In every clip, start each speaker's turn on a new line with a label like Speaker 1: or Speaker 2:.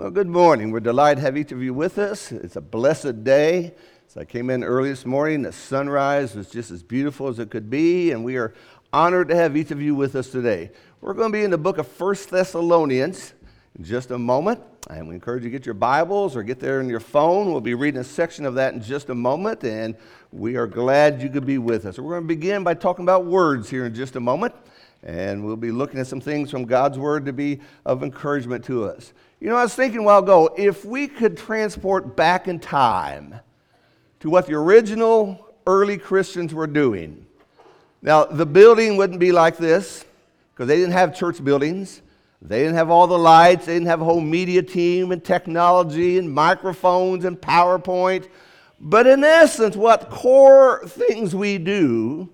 Speaker 1: Well, good morning. We're delighted to have each of you with us. It's a blessed day. So I came in early this morning. The sunrise was just as beautiful as it could be, and we are honored to have each of you with us today. We're going to be in the book of First Thessalonians in just a moment. And we encourage you to get your Bibles or get there on your phone. We'll be reading a section of that in just a moment, and we are glad you could be with us. We're going to begin by talking about words here in just a moment. And we'll be looking at some things from God's Word to be of encouragement to us. You know, I was thinking a while ago if we could transport back in time to what the original early Christians were doing. Now, the building wouldn't be like this because they didn't have church buildings. They didn't have all the lights. They didn't have a whole media team and technology and microphones and PowerPoint. But in essence, what core things we do,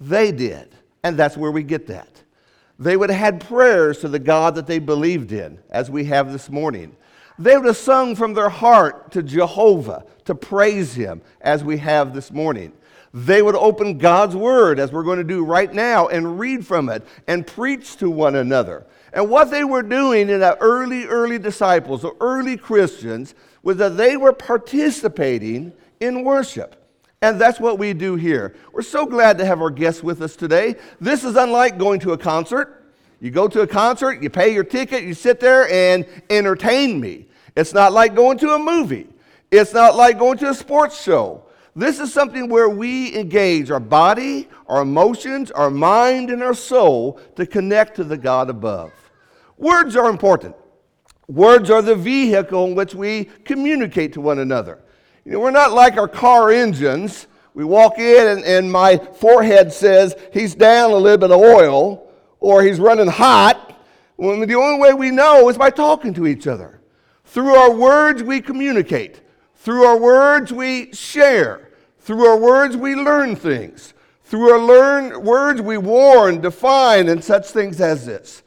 Speaker 1: they did. And that's where we get that. They would have had prayers to the God that they believed in, as we have this morning. They would have sung from their heart to Jehovah to praise Him, as we have this morning. They would open God's Word, as we're going to do right now, and read from it and preach to one another. And what they were doing in the early, early disciples, the early Christians, was that they were participating in worship. And that's what we do here. We're so glad to have our guests with us today. This is unlike going to a concert. You go to a concert, you pay your ticket, you sit there and entertain me. It's not like going to a movie, it's not like going to a sports show. This is something where we engage our body, our emotions, our mind, and our soul to connect to the God above. Words are important. Words are the vehicle in which we communicate to one another. You know, we're not like our car engines. We walk in and, and my forehead says he's down a little bit of oil or he's running hot. When the only way we know is by talking to each other. Through our words, we communicate. Through our words, we share. Through our words, we learn things. Through our learn, words, we warn, define, and such things as this.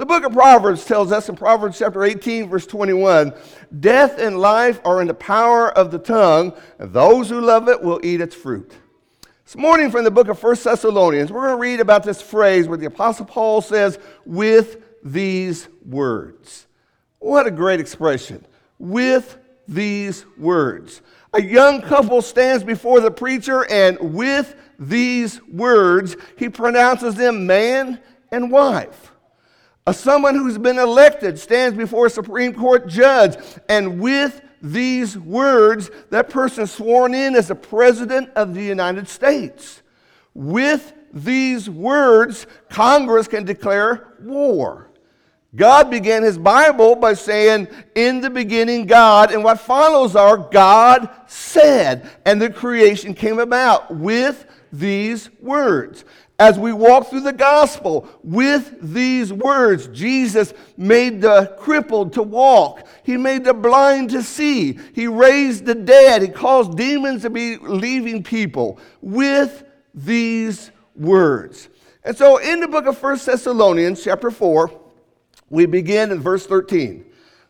Speaker 1: The book of Proverbs tells us in Proverbs chapter 18, verse 21 Death and life are in the power of the tongue, and those who love it will eat its fruit. This morning from the book of 1 Thessalonians, we're going to read about this phrase where the Apostle Paul says, with these words. What a great expression. With these words. A young couple stands before the preacher, and with these words, he pronounces them man and wife. A someone who's been elected stands before a Supreme Court judge, and with these words, that person sworn in as the President of the United States. With these words, Congress can declare war. God began his Bible by saying, In the beginning, God, and what follows are God said, and the creation came about with these words as we walk through the gospel with these words. Jesus made the crippled to walk, He made the blind to see, He raised the dead, He caused demons to be leaving people with these words. And so in the book of 1 Thessalonians, chapter 4, we begin in verse 13.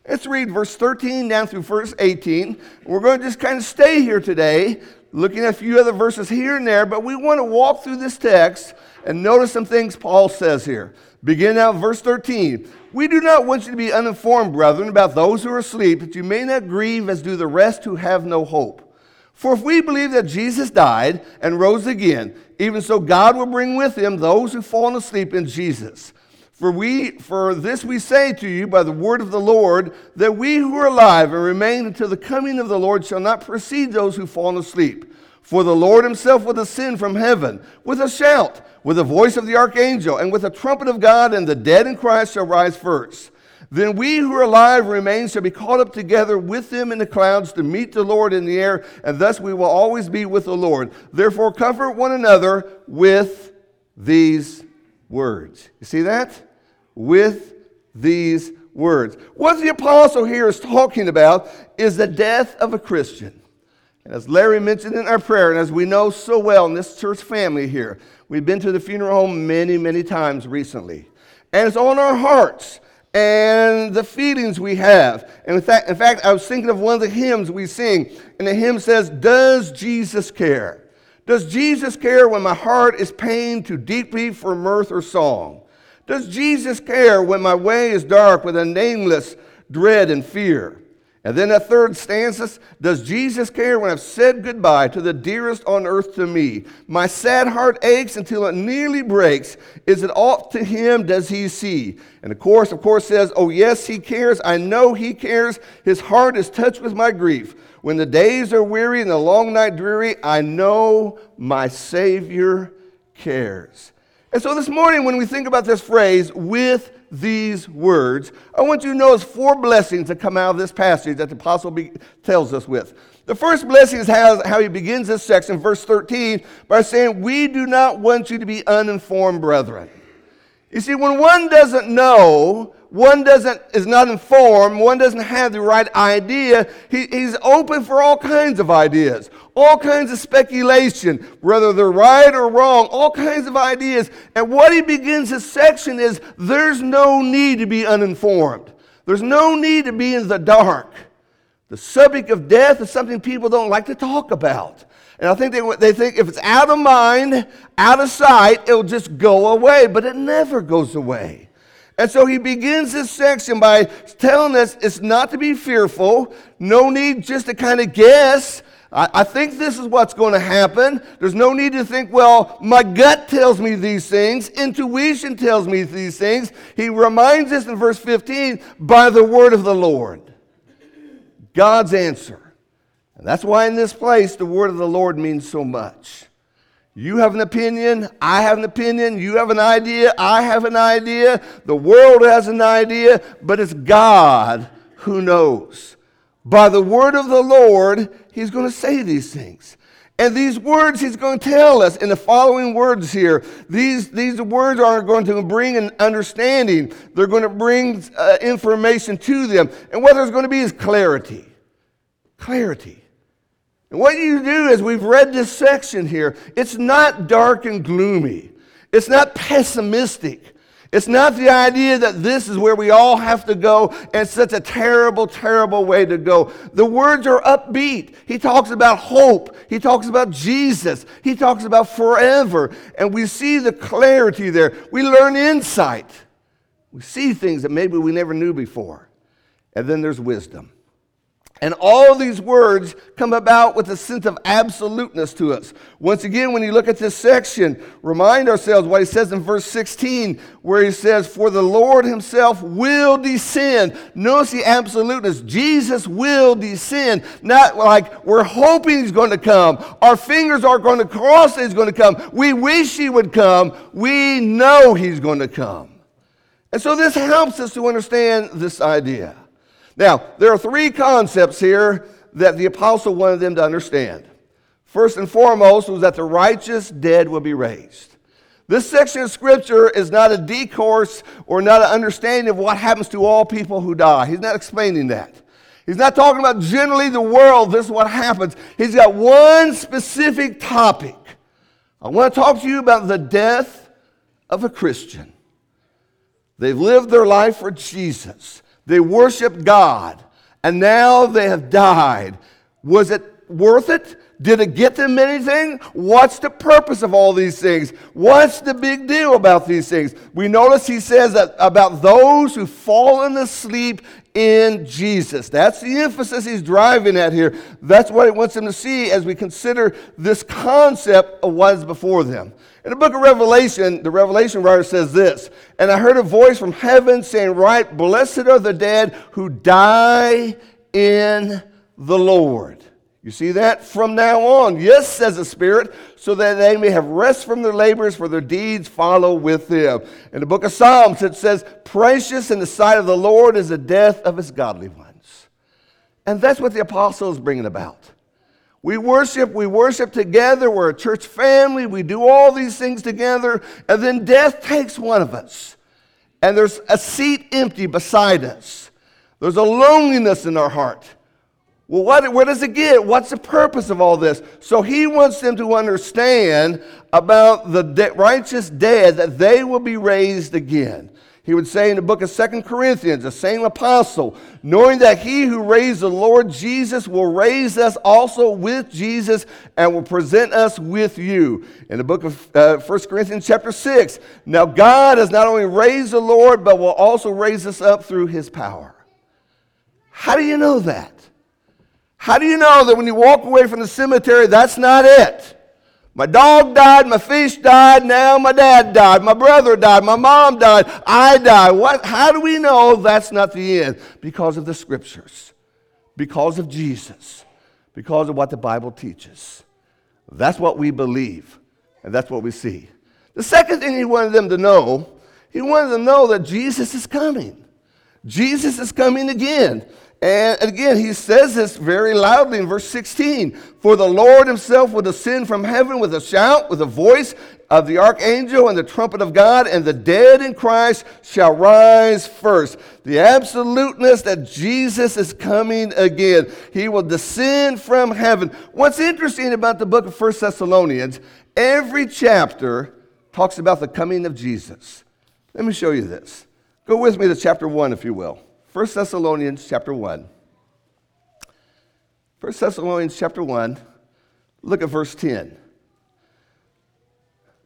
Speaker 1: Let's read verse 13 down through verse 18. We're going to just kind of stay here today looking at a few other verses here and there, but we want to walk through this text and notice some things Paul says here. Begin now, verse 13. We do not want you to be uninformed, brethren, about those who are asleep, that you may not grieve as do the rest who have no hope. For if we believe that Jesus died and rose again, even so God will bring with him those who fallen asleep in Jesus. For we for this we say to you by the word of the Lord that we who are alive and remain until the coming of the Lord shall not precede those who fall asleep. For the Lord himself will descend from heaven with a shout, with the voice of the archangel, and with the trumpet of God, and the dead in Christ shall rise first. Then we who are alive and remain shall be caught up together with them in the clouds to meet the Lord in the air, and thus we will always be with the Lord. Therefore, comfort one another with these words. You see that? With these words. What the apostle here is talking about is the death of a Christian. And as Larry mentioned in our prayer, and as we know so well in this church family here, we've been to the funeral home many, many times recently. And it's on our hearts and the feelings we have. And in fact, in fact, I was thinking of one of the hymns we sing, and the hymn says, Does Jesus care? Does Jesus care when my heart is pained too deeply for mirth or song? Does Jesus care when my way is dark with a nameless dread and fear. And then that third stanza Does Jesus care when I've said goodbye to the dearest on earth to me? My sad heart aches until it nearly breaks. Is it aught to him does he see? And the chorus, of course, says, Oh, yes, he cares. I know he cares. His heart is touched with my grief. When the days are weary and the long night dreary, I know my Savior cares. And so this morning, when we think about this phrase, with these words, I want you to notice four blessings that come out of this passage that the apostle be, tells us with. The first blessing is how, how he begins this section, verse 13, by saying, We do not want you to be uninformed, brethren. You see, when one doesn't know, one doesn't is not informed, one doesn't have the right idea, he, he's open for all kinds of ideas, all kinds of speculation, whether they're right or wrong, all kinds of ideas. And what he begins his section is there's no need to be uninformed. There's no need to be in the dark. The subject of death is something people don't like to talk about. And I think they, they think if it's out of mind, out of sight, it'll just go away, but it never goes away. And so he begins this section by telling us it's not to be fearful, no need just to kind of guess. I, think this is what's going to happen. There's no need to think, well, my gut tells me these things, intuition tells me these things. He reminds us in verse 15 by the word of the Lord. God's answer. And that's why in this place the word of the Lord means so much. You have an opinion, I have an opinion, you have an idea, I have an idea, the world has an idea, but it's God who knows. By the word of the Lord, He's going to say these things. And these words He's going to tell us in the following words here. These, these words are going to bring an understanding, they're going to bring uh, information to them. And what there's going to be is clarity. Clarity. And what you do is we've read this section here, it's not dark and gloomy. It's not pessimistic. It's not the idea that this is where we all have to go and such a terrible, terrible way to go. The words are upbeat. He talks about hope. He talks about Jesus. He talks about forever. And we see the clarity there. We learn insight. We see things that maybe we never knew before. And then there's wisdom. And all these words come about with a sense of absoluteness to us. Once again, when you look at this section, remind ourselves what he says in verse 16, where he says, For the Lord himself will descend. Notice the absoluteness. Jesus will descend. Not like we're hoping he's going to come. Our fingers are going to cross that he's going to come. We wish he would come. We know he's going to come. And so this helps us to understand this idea. Now, there are three concepts here that the apostle wanted them to understand. First and foremost was that the righteous dead will be raised. This section of scripture is not a discourse or not an understanding of what happens to all people who die. He's not explaining that. He's not talking about generally the world, this is what happens. He's got one specific topic. I want to talk to you about the death of a Christian. They've lived their life for Jesus. They worshiped God, and now they have died. Was it worth it? Did it get them anything? What's the purpose of all these things? What's the big deal about these things? We notice he says that about those who fallen asleep in Jesus. That's the emphasis he's driving at here. That's what he wants them to see as we consider this concept of what is before them. In the book of Revelation, the Revelation writer says this And I heard a voice from heaven saying, Right, blessed are the dead who die in the Lord. You see that? From now on, yes, says the Spirit, so that they may have rest from their labors, for their deeds follow with them. In the book of Psalms, it says, Precious in the sight of the Lord is the death of his godly ones. And that's what the apostle is bringing about. We worship, we worship together. We're a church family. We do all these things together. And then death takes one of us. And there's a seat empty beside us. There's a loneliness in our heart. Well, what, where does it get? What's the purpose of all this? So he wants them to understand about the de- righteous dead that they will be raised again. He would say in the book of Second Corinthians, the same apostle, knowing that he who raised the Lord Jesus will raise us also with Jesus and will present us with you. In the book of uh, 1 Corinthians, chapter 6, now God has not only raised the Lord, but will also raise us up through his power. How do you know that? How do you know that when you walk away from the cemetery, that's not it? My dog died, my fish died, now my dad died, my brother died, my mom died, I died. What, how do we know that's not the end? Because of the scriptures, because of Jesus, because of what the Bible teaches. That's what we believe, and that's what we see. The second thing he wanted them to know, he wanted them to know that Jesus is coming. Jesus is coming again. And again, he says this very loudly in verse 16 For the Lord himself will descend from heaven with a shout, with a voice of the archangel and the trumpet of God, and the dead in Christ shall rise first. The absoluteness that Jesus is coming again. He will descend from heaven. What's interesting about the book of First Thessalonians, every chapter talks about the coming of Jesus. Let me show you this. Go with me to chapter 1, if you will. 1 Thessalonians chapter 1. 1 Thessalonians chapter 1, look at verse 10.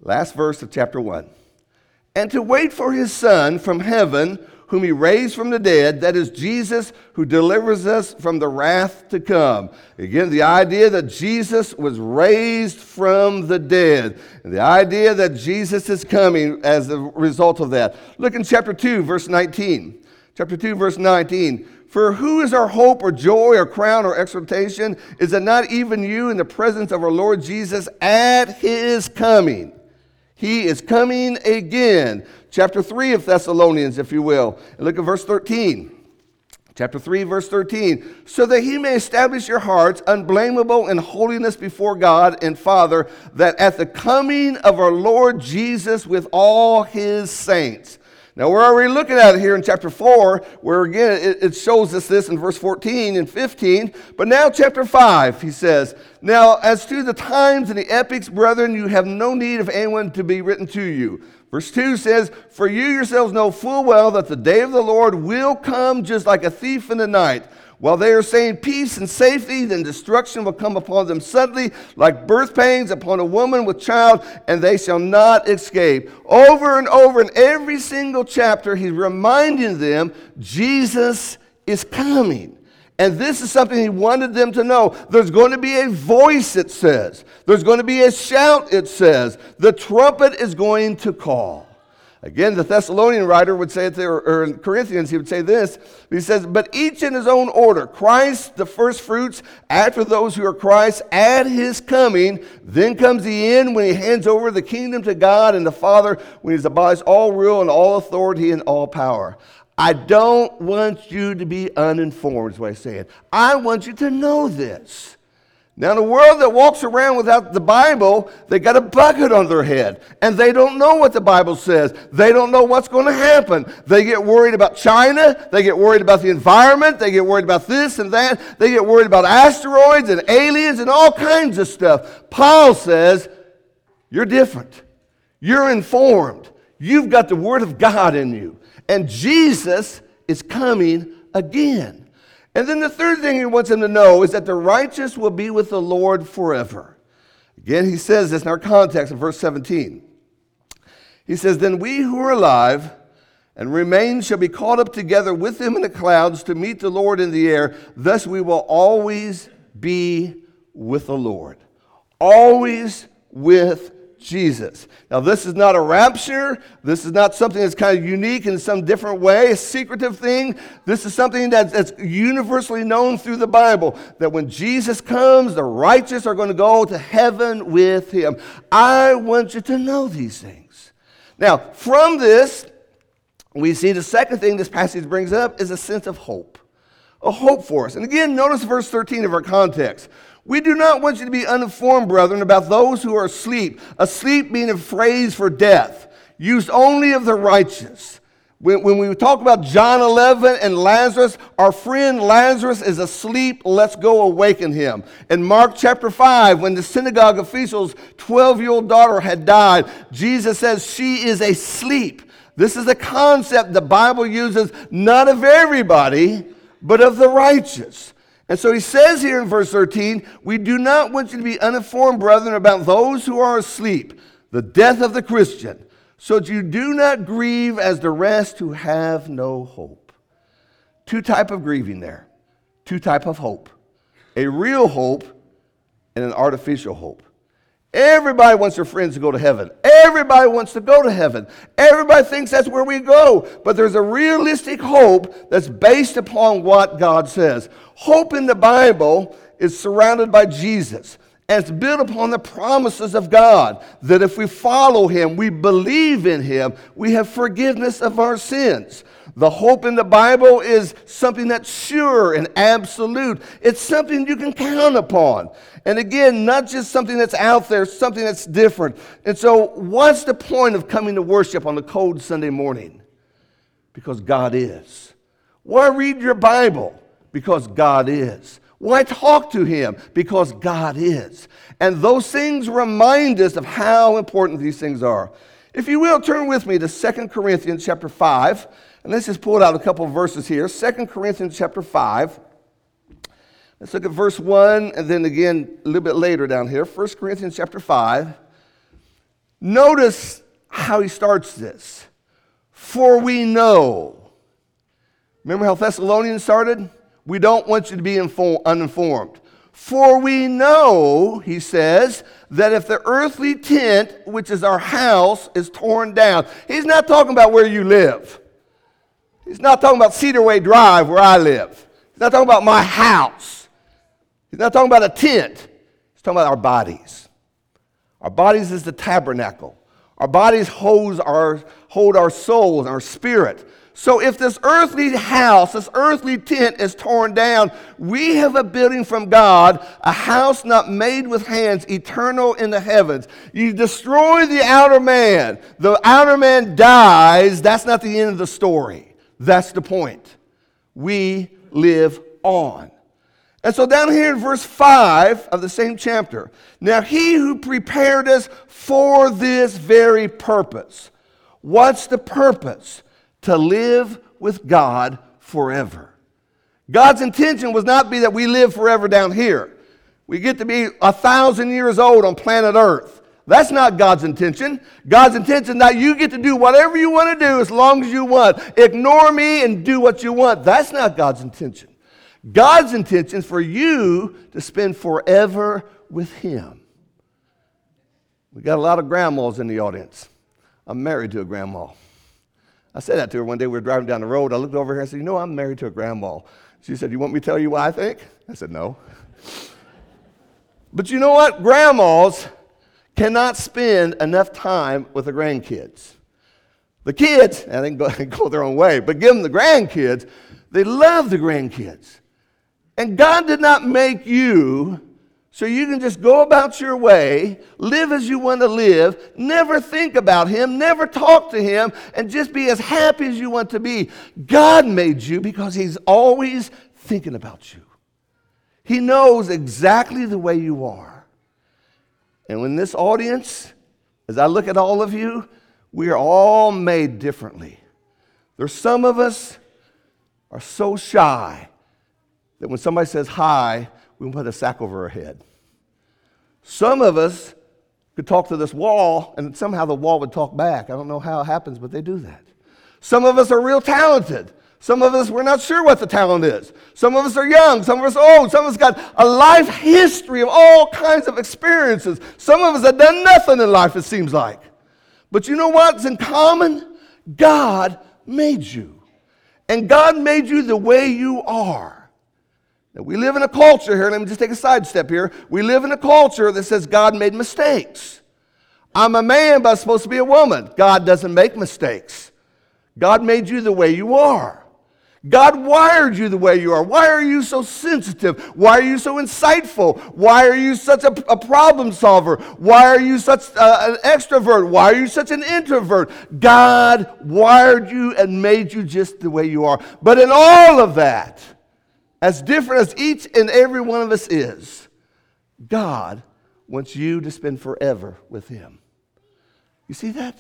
Speaker 1: Last verse of chapter 1. And to wait for his Son from heaven, whom he raised from the dead, that is Jesus, who delivers us from the wrath to come. Again, the idea that Jesus was raised from the dead, and the idea that Jesus is coming as a result of that. Look in chapter 2, verse 19 chapter 2, verse 19. For who is our hope or joy or crown or exhortation? Is it not even you in the presence of our Lord Jesus at his coming? He is coming again. Chapter 3 of Thessalonians, if you will. And look at verse 13. Chapter 3, verse 13. So that he may establish your hearts unblameable in holiness before God and Father, that at the coming of our Lord Jesus with all his saints, now, we're already looking at it here in chapter 4, where again it, it, shows us this in verse 14 and 15. But now, chapter 5, he says, Now, as to the times and the epochs, brethren, you have no need of anyone to be written to you. Verse 2 says, For you yourselves know full well that the day of the Lord will come just like a thief in the night. While they are saying peace and safety, then destruction will come upon them suddenly, like birth pains upon a woman with child, and they shall not escape. Over and over in every single chapter, he's reminding them Jesus is coming. And this is something he wanted them to know. There's going to be a voice, it says. There's going to be a shout, it says. The trumpet is going to call. Again, the Thessalonian writer would say it there, or in Corinthians, he would say this. He says, But each in his own order Christ, the first fruits, after those who are Christ, at his coming. Then comes the end when he hands over the kingdom to God and the Father, when he's abolished all rule and all authority and all power. I don't want you to be uninformed, is what I say. I want you to know this. Now, in a world that walks around without the Bible, they got a bucket on their head and they don't know what the Bible says. They don't know what's going to happen. They get worried about China. They get worried about the environment. They get worried about this and that. They get worried about asteroids and aliens and all kinds of stuff. Paul says, You're different. You're informed. You've got the Word of God in you. And Jesus is coming again. And then the third thing he wants him to know is that the righteous will be with the Lord forever. Again, he says this in our context in verse 17. He says, Then we who are alive and remain shall be caught up together with him in the clouds to meet the Lord in the air. Thus we will always be with the Lord. Always with Jesus. Now, this is not a rapture. This is not something that's kind of unique in some different way, a secretive thing. This is something that's, that's universally known through the Bible that when Jesus comes, the righteous are going to go to heaven with him. I want you to know these things. Now, from this, we see the second thing this passage brings up is a sense of hope. A hope for us. And again, notice verse 13 of our context. We do not want you to be uninformed, brethren, about those who are asleep. Asleep being a phrase for death, used only of the righteous. When, when, we talk about John 11 and Lazarus, our friend Lazarus is asleep. Let's go awaken him. In Mark chapter 5, when the synagogue official's 12 year old daughter had died, Jesus says she is asleep. This is a concept the Bible uses not of everybody, but of the righteous. And so he says here in verse 13, We do not want you to be uninformed, brethren, about those who are asleep, the death of the Christian, so that you do not grieve as the rest who have no hope. Two type of grieving there. two type of hope a real hope and an artificial hope. Everybody wants their friends to go to heaven. Everybody wants to go to heaven. Everybody thinks that's where we go. But there's a realistic hope that's based upon what God says. Hope in the Bible is surrounded by Jesus. And it's built upon the promises of God that if we follow Him, we believe in Him, we have forgiveness of our sins. The hope in the Bible is something that's sure and absolute. It's something you can count upon. And again, not just something that's out there, something that's different. And so, what's the point of coming to worship on a cold Sunday morning? Because God is. Why read your Bible? Because God is. Why talk to Him? Because God is. And those things remind us of how important these things are. If you will, turn with me to 2 Corinthians chapter 5. And let's just pull out a couple verses here. 2 Corinthians chapter 5. Let's look at verse 1 and then again a little bit later down here. 1 Corinthians chapter 5. Notice how he starts this. For we know. Remember how Thessalonians started? We don't want you to be uninformed. For we know, he says, that if the earthly tent, which is our house, is torn down, he's not talking about where you live. He's not talking about Cedarway Drive where I live. He's not talking about my house. He's not talking about a tent. He's talking about our bodies. Our bodies is the tabernacle. Our bodies hold our, hold our souls and our spirit. So if this earthly house, this earthly tent is torn down, we have a building from God, a house not made with hands, eternal in the heavens. You destroy the outer man, the outer man dies. That's not the end of the story. That's the point. We live on. And so, down here in verse 5 of the same chapter, now he who prepared us for this very purpose. What's the purpose? To live with God forever. God's intention was not be that we live forever down here. We get to be a thousand years old on planet Earth. That's not God's intention. God's intention that you get to do whatever you want to do as long as you want. Ignore me and do what you want. That's not God's intention. God's intention is for you to spend forever with Him. We got a lot of grandmas in the audience. I'm married to a grandma. I said that to her one day. We were driving down the road. I looked over here and said, You know, I'm married to a grandma. She said, You want me to tell you why I think? I said, No. but you know what? Grandmas cannot spend enough time with the grandkids. The kids, and they go, go their own way, but give them the grandkids, they love the grandkids. And God did not make you so you can just go about your way, live as you want to live, never think about Him, never talk to Him, and just be as happy as you want to be. God made you because He's always thinking about you. He knows exactly the way you are. And in this audience, as I look at all of you, we are all made differently. There's some of us are so shy that when somebody says hi, we put a sack over our head. Some of us could talk to this wall and somehow the wall would talk back. I don't know how it happens, but they do that. Some of us are real talented. Some of us, we're not sure what the talent is. Some of us are young. Some of us are old. Some of us got a life history of all kinds of experiences. Some of us have done nothing in life, it seems like. But you know what's in common? God made you. And God made you the way you are. Now, we live in a culture here, let me just take a sidestep here. We live in a culture that says God made mistakes. I'm a man, but I'm supposed to be a woman. God doesn't make mistakes. God made you the way you are. God wired you the way you are. Why are you so sensitive? Why are you so insightful? Why are you such a, a problem solver? Why are you such uh, an extrovert? Why are you such an introvert? God wired you and made you just the way you are. But in all of that, as different as each and every one of us is, God wants you to spend forever with Him. You see that?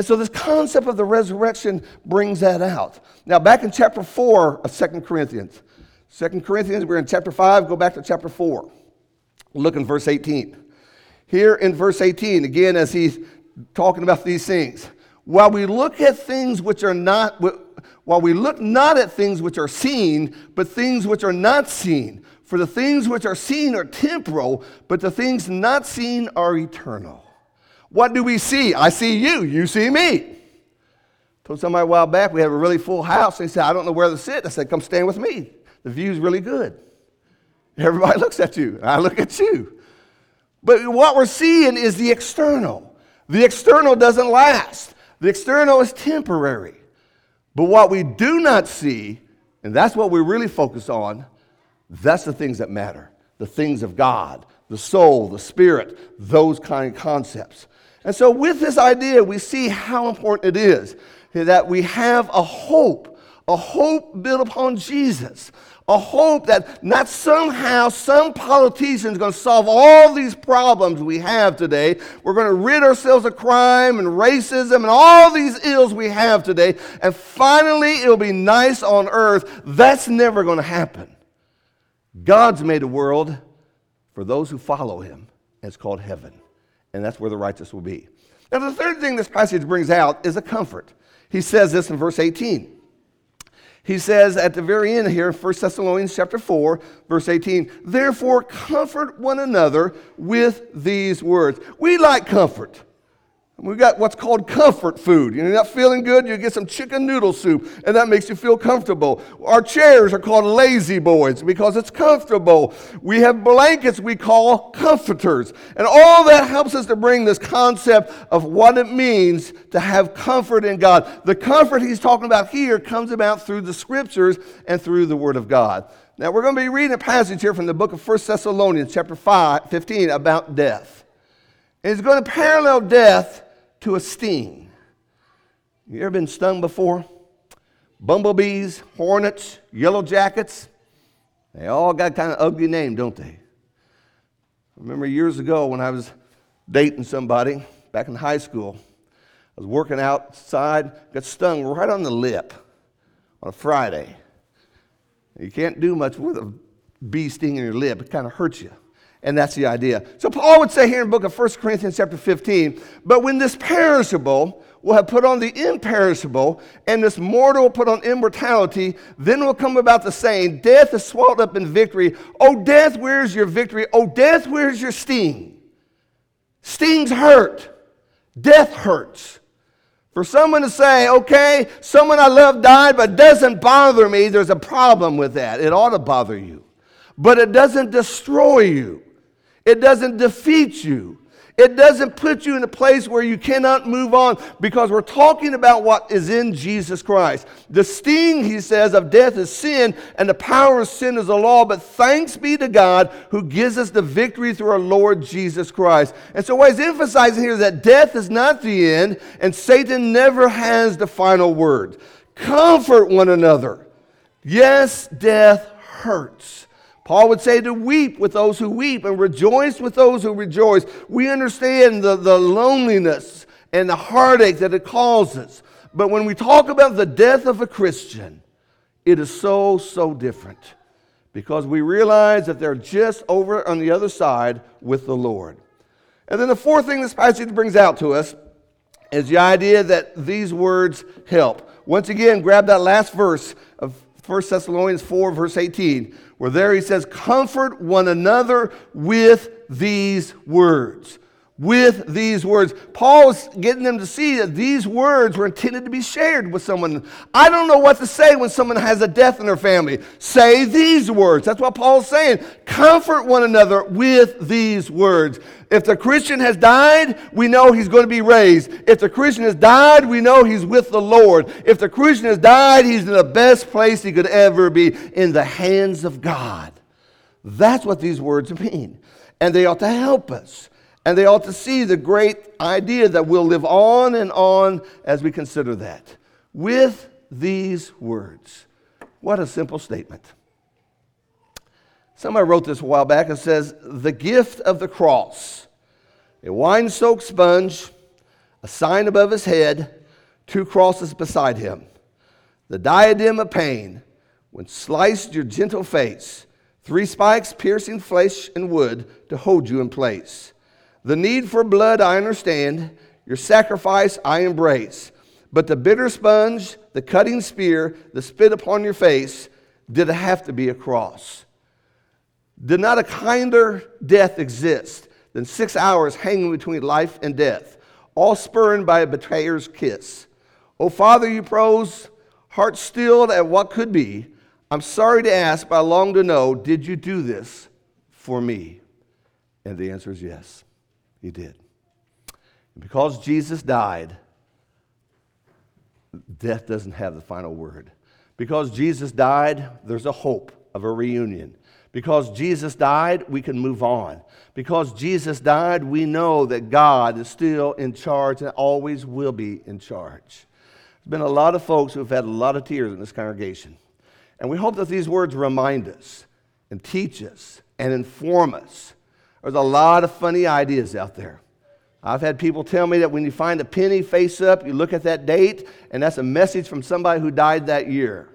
Speaker 1: And so this concept of the resurrection brings that out. Now, back in chapter 4 of Second Corinthians. Second Corinthians, we're in chapter 5, go back to chapter 4. Look in verse 18. Here in verse 18, again, as he's talking about these things, while we look at things which are not, while we look not at things which are seen, but things which are not seen. For the things which are seen are temporal, but the things not seen are eternal. What do we see? I see you, you see me. Told somebody a while back we have a really full house. They said, I don't know where to sit. I said, Come stand with me. The view's really good. Everybody looks at you. I look at you. But what we're seeing is the external. The external doesn't last, the external is temporary. But what we do not see, and that's what we really focus on, that's the things that matter the things of God, the soul, the spirit, those kind of concepts. And so, with this idea, we see how important it is that we have a hope, a hope built upon Jesus, a hope that not somehow some politician is going to solve all these problems we have today. We're going to rid ourselves of crime and racism and all these ills we have today, and finally it'll be nice on earth. That's never going to happen. God's made a world for those who follow him, it's called heaven. And that's where the righteous will be. Now, the third thing this passage brings out is a comfort. He says this in verse 18 he says at the very end here, 1 Thessalonians chapter 4, verse 18, therefore comfort one another with these words. We like comfort. We've got what's called comfort food. You're not feeling good, you get some chicken noodle soup, and that makes you feel comfortable. Our chairs are called lazy boys because it's comfortable. We have blankets we call comforters. And all that helps us to bring this concept of what it means to have comfort in God. The comfort he's talking about here comes about through the scriptures and through the Word of God. Now, we're going to be reading a passage here from the book of 1 Thessalonians, chapter 5, 15, about death. And it's going to parallel death to a sting. You ever been stung before? Bumblebees, hornets, yellow jackets, they all got kind of ugly name, don't they? I remember years ago when I was dating somebody back in high school. I was working outside, got stung right on the lip on a Friday. You can't do much with a bee sting in your lip, it kind of hurts you. And that's the idea. So Paul would say here in the book of 1 Corinthians chapter 15, but when this perishable will have put on the imperishable, and this mortal will put on immortality, then will come about the saying, Death is swallowed up in victory. Oh, death, where's your victory? Oh, death, where's your sting? Stings hurt. Death hurts. For someone to say, okay, someone I love died, but doesn't bother me, there's a problem with that. It ought to bother you. But it doesn't destroy you. It doesn't defeat you. It doesn't put you in a place where you cannot move on because we're talking about what is in Jesus Christ. The sting, he says, of death is sin, and the power of sin is the law. But thanks be to God who gives us the victory through our Lord Jesus Christ. And so, what he's emphasizing here is that death is not the end, and Satan never has the final word. Comfort one another. Yes, death hurts. Paul would say to weep with those who weep and rejoice with those who rejoice. We understand the, the loneliness and the heartache that it causes. But when we talk about the death of a Christian, it is so, so different because we realize that they're just over on the other side with the Lord. And then the fourth thing this passage brings out to us is the idea that these words help. Once again, grab that last verse of 1 Thessalonians 4, verse 18 where there he says, Comfort one another with these words. With these words. Paul's getting them to see that these words were intended to be shared with someone. I don't know what to say when someone has a death in their family. Say these words. That's what Paul's saying. Comfort one another with these words. If the Christian has died, we know he's going to be raised. If the Christian has died, we know he's with the Lord. If the Christian has died, he's in the best place he could ever be in the hands of God. That's what these words mean. And they ought to help us. And they ought to see the great idea that we'll live on and on as we consider that. With these words. What a simple statement. Somebody wrote this a while back. It says, The gift of the cross, a wine soaked sponge, a sign above his head, two crosses beside him. The diadem of pain, when sliced your gentle face, three spikes piercing flesh and wood to hold you in place. The need for blood I understand, your sacrifice I embrace. But the bitter sponge, the cutting spear, the spit upon your face, did it have to be a cross? Did not a kinder death exist than six hours hanging between life and death, all spurned by a betrayer's kiss? Oh, Father, you prose, heart stilled at what could be. I'm sorry to ask, but I long to know, did you do this for me? And the answer is yes, he did. And because Jesus died, death doesn't have the final word. Because Jesus died, there's a hope of a reunion. Because Jesus died, we can move on. Because Jesus died, we know that God is still in charge and always will be in charge. There's been a lot of folks who have had a lot of tears in this congregation. And we hope that these words remind us and teach us and inform us. There's a lot of funny ideas out there. I've had people tell me that when you find a penny face up, you look at that date, and that's a message from somebody who died that year.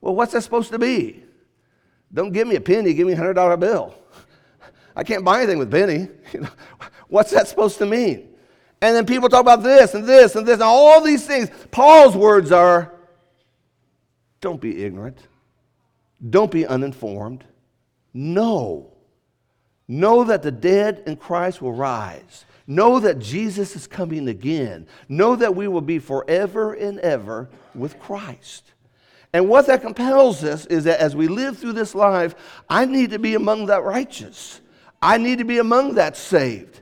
Speaker 1: Well, what's that supposed to be? Don't give me a penny, give me a $100 bill. I can't buy anything with penny. What's that supposed to mean? And then people talk about this and this and this and all these things. Paul's words are don't be ignorant, don't be uninformed. Know. Know that the dead in Christ will rise. Know that Jesus is coming again. Know that we will be forever and ever with Christ. And what that compels us is that as we live through this life, I need to be among that righteous. I need to be among that saved.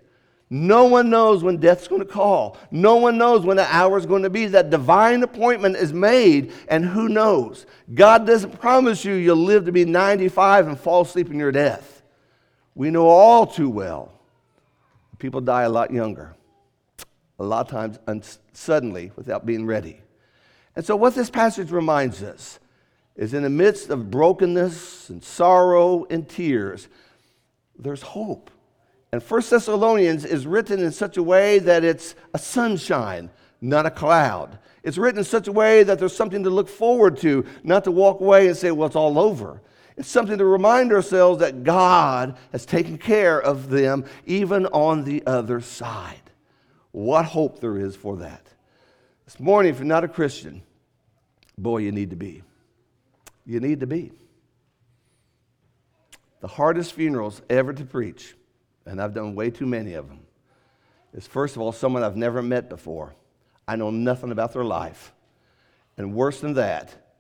Speaker 1: No one knows when death's going to call. No one knows when the hour is going to be. That divine appointment is made, and who knows? God doesn't promise you you'll live to be 95 and fall asleep in your death. We know all too well people die a lot younger, a lot of times un- suddenly without being ready. And so, what this passage reminds us is in the midst of brokenness and sorrow and tears, there's hope. And First Thessalonians is written in such a way that it's a sunshine, not a cloud. It's written in such a way that there's something to look forward to, not to walk away and say, well, it's all over. It's something to remind ourselves that God has taken care of them even on the other side. What hope there is for that. This morning, if you're not a Christian, boy, you need to be. You need to be. The hardest funerals ever to preach, and I've done way too many of them, is first of all, someone I've never met before. I know nothing about their life. And worse than that,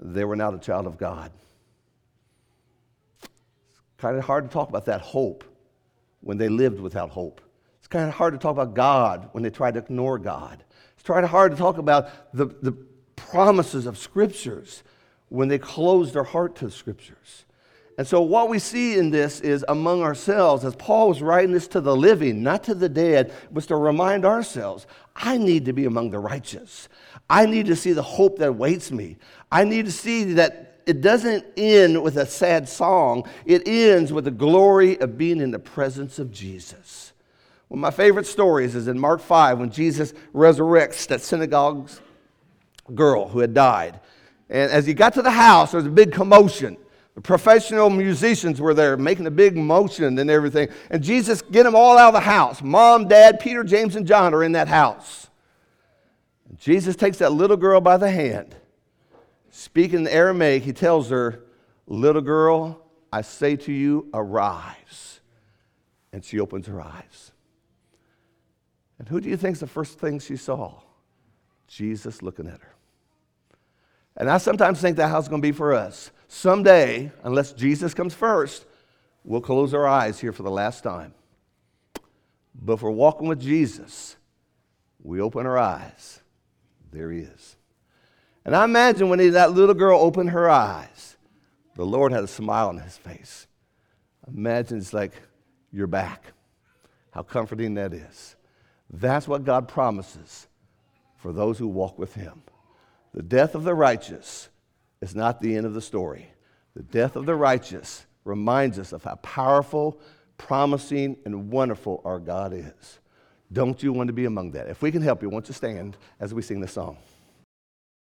Speaker 1: they were not a child of God. Kind of hard to talk about that hope when they lived without hope. It's kind of hard to talk about God when they tried to ignore God. It's kind of hard to talk about the, the promises of scriptures when they closed their heart to the scriptures. And so, what we see in this is among ourselves, as Paul was writing this to the living, not to the dead, was to remind ourselves I need to be among the righteous. I need to see the hope that awaits me. I need to see that it doesn't end with a sad song, it ends with the glory of being in the presence of Jesus. One of my favorite stories is in Mark 5 when Jesus resurrects that synagogue's girl who had died. And as he got to the house, there was a big commotion. The professional musicians were there making a big motion and everything. And Jesus get them all out of the house. Mom, dad, Peter, James, and John are in that house. Jesus takes that little girl by the hand Speaking in Aramaic, he tells her, Little girl, I say to you, arise. And she opens her eyes. And who do you think is the first thing she saw? Jesus looking at her. And I sometimes think that how it's going to be for us. Someday, unless Jesus comes first, we'll close our eyes here for the last time. But if we're walking with Jesus, we open our eyes. There he is. And I imagine when that little girl opened her eyes, the Lord had a smile on his face. Imagine it's like, you're back. How comforting that is. That's what God promises for those who walk with him. The death of the righteous is not the end of the story. The death of the righteous reminds us of how powerful, promising, and wonderful our God is. Don't you want to be among that? If we can help you, won't you stand as we sing this song?